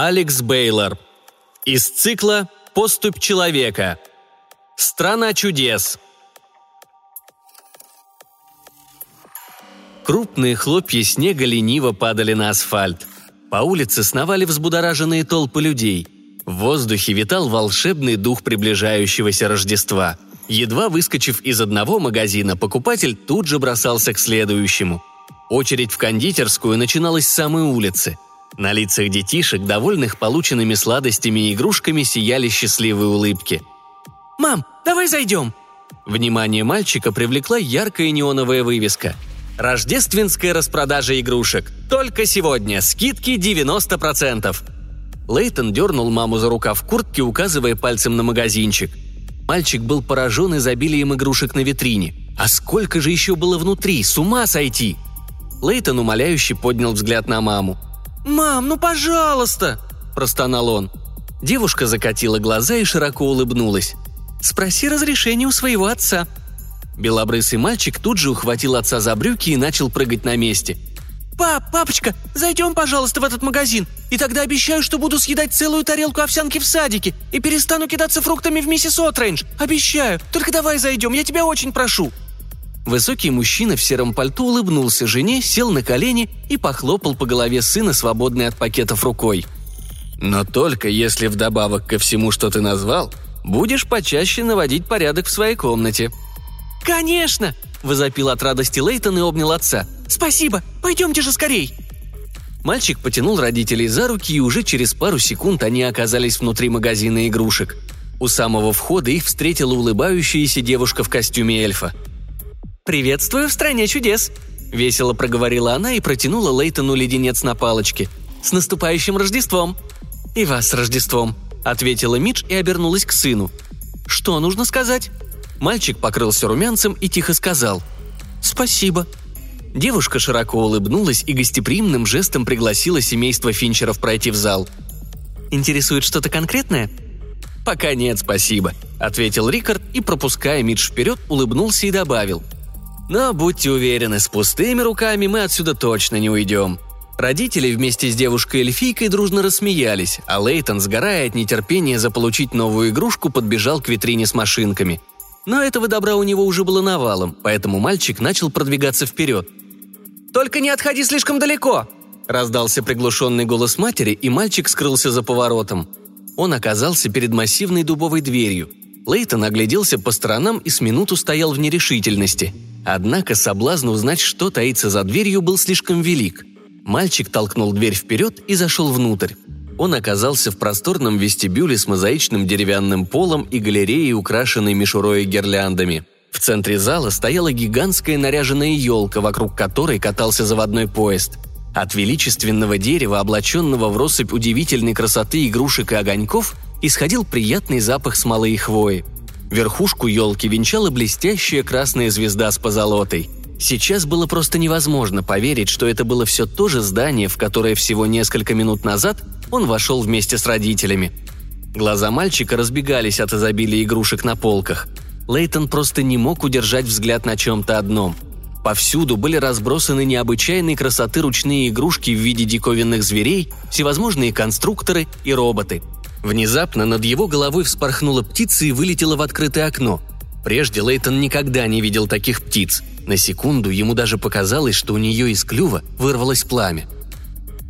Алекс Бейлор. Из цикла «Поступь человека». Страна чудес. Крупные хлопья снега лениво падали на асфальт. По улице сновали взбудораженные толпы людей. В воздухе витал волшебный дух приближающегося Рождества. Едва выскочив из одного магазина, покупатель тут же бросался к следующему. Очередь в кондитерскую начиналась с самой улицы – на лицах детишек, довольных полученными сладостями и игрушками, сияли счастливые улыбки. «Мам, давай зайдем!» Внимание мальчика привлекла яркая неоновая вывеска. «Рождественская распродажа игрушек. Только сегодня. Скидки 90%!» Лейтон дернул маму за рукав куртки, указывая пальцем на магазинчик. Мальчик был поражен изобилием игрушек на витрине. А сколько же еще было внутри? С ума сойти! Лейтон умоляюще поднял взгляд на маму. «Мам, ну пожалуйста!» – простонал он. Девушка закатила глаза и широко улыбнулась. «Спроси разрешение у своего отца». Белобрысый мальчик тут же ухватил отца за брюки и начал прыгать на месте. «Пап, папочка, зайдем, пожалуйста, в этот магазин, и тогда обещаю, что буду съедать целую тарелку овсянки в садике и перестану кидаться фруктами в миссис Отрейндж. Обещаю, только давай зайдем, я тебя очень прошу». Высокий мужчина в сером пальто улыбнулся жене, сел на колени и похлопал по голове сына, свободной от пакетов рукой. «Но только если вдобавок ко всему, что ты назвал, будешь почаще наводить порядок в своей комнате». «Конечно!» – возопил от радости Лейтон и обнял отца. «Спасибо! Пойдемте же скорей!» Мальчик потянул родителей за руки, и уже через пару секунд они оказались внутри магазина игрушек. У самого входа их встретила улыбающаяся девушка в костюме эльфа – «Приветствую в стране чудес!» – весело проговорила она и протянула Лейтону леденец на палочке. «С наступающим Рождеством!» «И вас с Рождеством!» – ответила Мидж и обернулась к сыну. «Что нужно сказать?» Мальчик покрылся румянцем и тихо сказал «Спасибо». Девушка широко улыбнулась и гостеприимным жестом пригласила семейство Финчеров пройти в зал. «Интересует что-то конкретное?» «Пока нет, спасибо», — ответил Рикард и, пропуская Мидж вперед, улыбнулся и добавил – но будьте уверены, с пустыми руками мы отсюда точно не уйдем. Родители вместе с девушкой-эльфийкой дружно рассмеялись, а Лейтон, сгорая от нетерпения заполучить новую игрушку, подбежал к витрине с машинками. Но этого добра у него уже было навалом, поэтому мальчик начал продвигаться вперед. «Только не отходи слишком далеко!» Раздался приглушенный голос матери, и мальчик скрылся за поворотом. Он оказался перед массивной дубовой дверью. Лейтон огляделся по сторонам и с минуту стоял в нерешительности – Однако соблазн узнать, что таится за дверью, был слишком велик. Мальчик толкнул дверь вперед и зашел внутрь. Он оказался в просторном вестибюле с мозаичным деревянным полом и галереей, украшенной мишурой и гирляндами. В центре зала стояла гигантская наряженная елка, вокруг которой катался заводной поезд. От величественного дерева, облаченного в россыпь удивительной красоты игрушек и огоньков, исходил приятный запах смолы и хвои – Верхушку елки венчала блестящая красная звезда с позолотой. Сейчас было просто невозможно поверить, что это было все то же здание, в которое всего несколько минут назад он вошел вместе с родителями. Глаза мальчика разбегались от изобилия игрушек на полках. Лейтон просто не мог удержать взгляд на чем-то одном. Повсюду были разбросаны необычайной красоты ручные игрушки в виде диковинных зверей, всевозможные конструкторы и роботы – Внезапно над его головой вспорхнула птица и вылетела в открытое окно. Прежде Лейтон никогда не видел таких птиц. На секунду ему даже показалось, что у нее из клюва вырвалось пламя.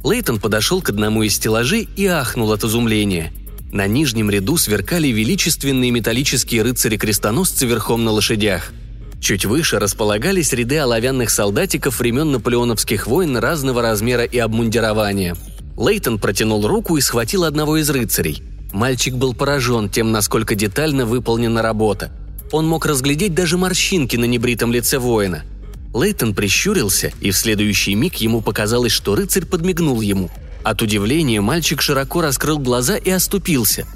Лейтон подошел к одному из стеллажей и ахнул от изумления. На нижнем ряду сверкали величественные металлические рыцари-крестоносцы верхом на лошадях. Чуть выше располагались ряды оловянных солдатиков времен наполеоновских войн разного размера и обмундирования – Лейтон протянул руку и схватил одного из рыцарей. Мальчик был поражен тем, насколько детально выполнена работа. Он мог разглядеть даже морщинки на небритом лице воина. Лейтон прищурился, и в следующий миг ему показалось, что рыцарь подмигнул ему. От удивления мальчик широко раскрыл глаза и оступился.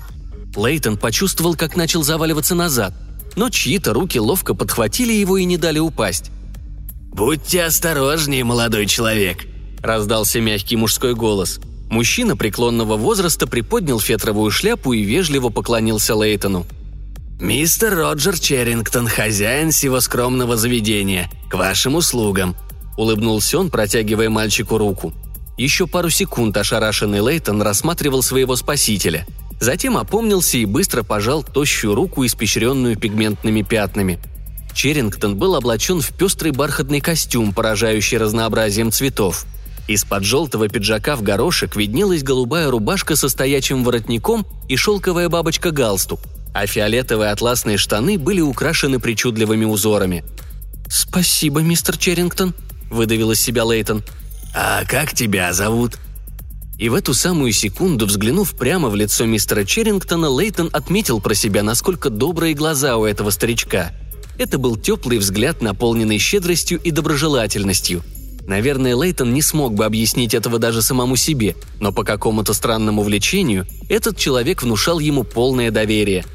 Лейтон почувствовал, как начал заваливаться назад, но чьи-то руки ловко подхватили его и не дали упасть. «Будьте осторожнее, молодой человек», – раздался мягкий мужской голос. Мужчина преклонного возраста приподнял фетровую шляпу и вежливо поклонился Лейтону. «Мистер Роджер Черрингтон, хозяин сего скромного заведения. К вашим услугам», – улыбнулся он, протягивая мальчику руку. Еще пару секунд ошарашенный Лейтон рассматривал своего спасителя. Затем опомнился и быстро пожал тощую руку, испещренную пигментными пятнами. Черрингтон был облачен в пестрый бархатный костюм, поражающий разнообразием цветов. Из-под желтого пиджака в горошек виднелась голубая рубашка со стоячим воротником и шелковая бабочка-галстук – а фиолетовые атласные штаны были украшены причудливыми узорами. «Спасибо, мистер Черрингтон», — выдавил из себя Лейтон. «А как тебя зовут?» И в эту самую секунду, взглянув прямо в лицо мистера Черрингтона, Лейтон отметил про себя, насколько добрые глаза у этого старичка. Это был теплый взгляд, наполненный щедростью и доброжелательностью. Наверное, Лейтон не смог бы объяснить этого даже самому себе, но по какому-то странному влечению этот человек внушал ему полное доверие –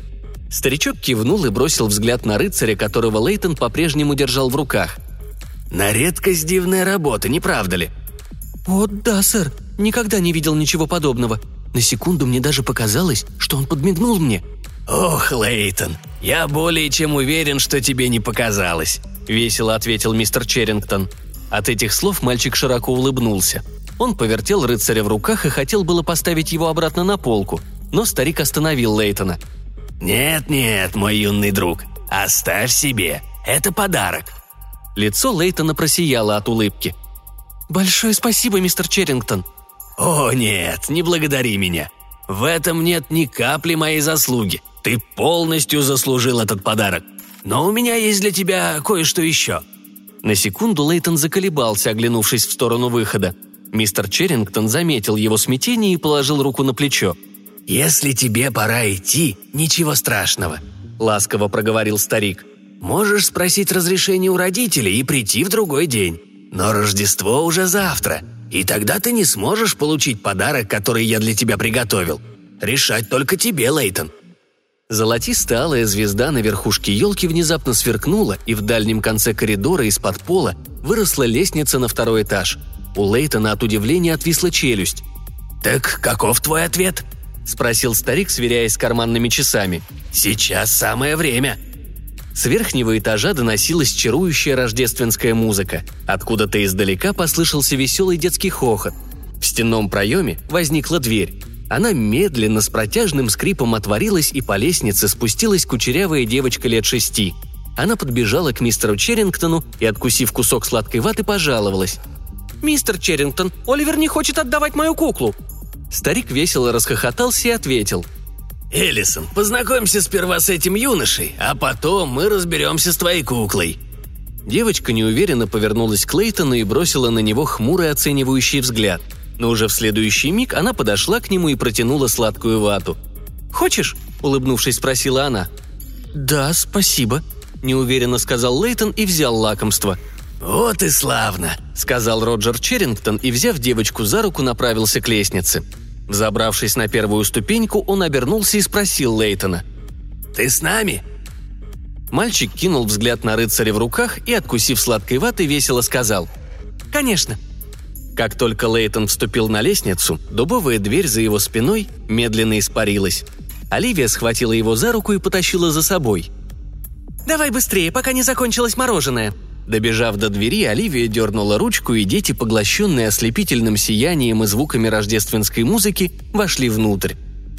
Старичок кивнул и бросил взгляд на рыцаря, которого Лейтон по-прежнему держал в руках. «На редкость дивная работа, не правда ли?» «О, да, сэр. Никогда не видел ничего подобного. На секунду мне даже показалось, что он подмигнул мне». «Ох, Лейтон, я более чем уверен, что тебе не показалось», — весело ответил мистер Черрингтон. От этих слов мальчик широко улыбнулся. Он повертел рыцаря в руках и хотел было поставить его обратно на полку, но старик остановил Лейтона — «Нет-нет, мой юный друг, оставь себе. Это подарок». Лицо Лейтона просияло от улыбки. «Большое спасибо, мистер Черрингтон». «О, нет, не благодари меня. В этом нет ни капли моей заслуги. Ты полностью заслужил этот подарок. Но у меня есть для тебя кое-что еще». На секунду Лейтон заколебался, оглянувшись в сторону выхода. Мистер Черрингтон заметил его смятение и положил руку на плечо – «Если тебе пора идти, ничего страшного», — ласково проговорил старик. «Можешь спросить разрешение у родителей и прийти в другой день. Но Рождество уже завтра, и тогда ты не сможешь получить подарок, который я для тебя приготовил. Решать только тебе, Лейтон». Золотистая звезда на верхушке елки внезапно сверкнула, и в дальнем конце коридора из-под пола выросла лестница на второй этаж. У Лейтона от удивления отвисла челюсть. «Так каков твой ответ?» – спросил старик, сверяясь с карманными часами. «Сейчас самое время!» С верхнего этажа доносилась чарующая рождественская музыка. Откуда-то издалека послышался веселый детский хохот. В стенном проеме возникла дверь. Она медленно, с протяжным скрипом отворилась, и по лестнице спустилась кучерявая девочка лет шести. Она подбежала к мистеру Черрингтону и, откусив кусок сладкой ваты, пожаловалась. «Мистер Черрингтон, Оливер не хочет отдавать мою куклу. Старик весело расхохотался и ответил. «Эллисон, познакомься сперва с этим юношей, а потом мы разберемся с твоей куклой». Девочка неуверенно повернулась к Лейтону и бросила на него хмурый оценивающий взгляд. Но уже в следующий миг она подошла к нему и протянула сладкую вату. «Хочешь?» – улыбнувшись, спросила она. «Да, спасибо», – неуверенно сказал Лейтон и взял лакомство – «Вот и славно», — сказал Роджер Черрингтон и, взяв девочку за руку, направился к лестнице. Взобравшись на первую ступеньку, он обернулся и спросил Лейтона. «Ты с нами?» Мальчик кинул взгляд на рыцаря в руках и, откусив сладкой ваты, весело сказал. «Конечно». Как только Лейтон вступил на лестницу, дубовая дверь за его спиной медленно испарилась. Оливия схватила его за руку и потащила за собой. «Давай быстрее, пока не закончилось мороженое», Добежав до двери, Оливия дернула ручку, и дети, поглощенные ослепительным сиянием и звуками рождественской музыки, вошли внутрь.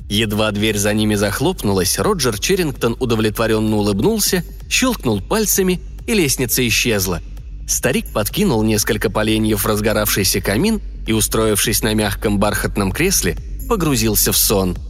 Едва дверь за ними захлопнулась, Роджер Черрингтон удовлетворенно улыбнулся, щелкнул пальцами, и лестница исчезла. Старик подкинул несколько поленьев в разгоравшийся камин и, устроившись на мягком бархатном кресле, погрузился в сон –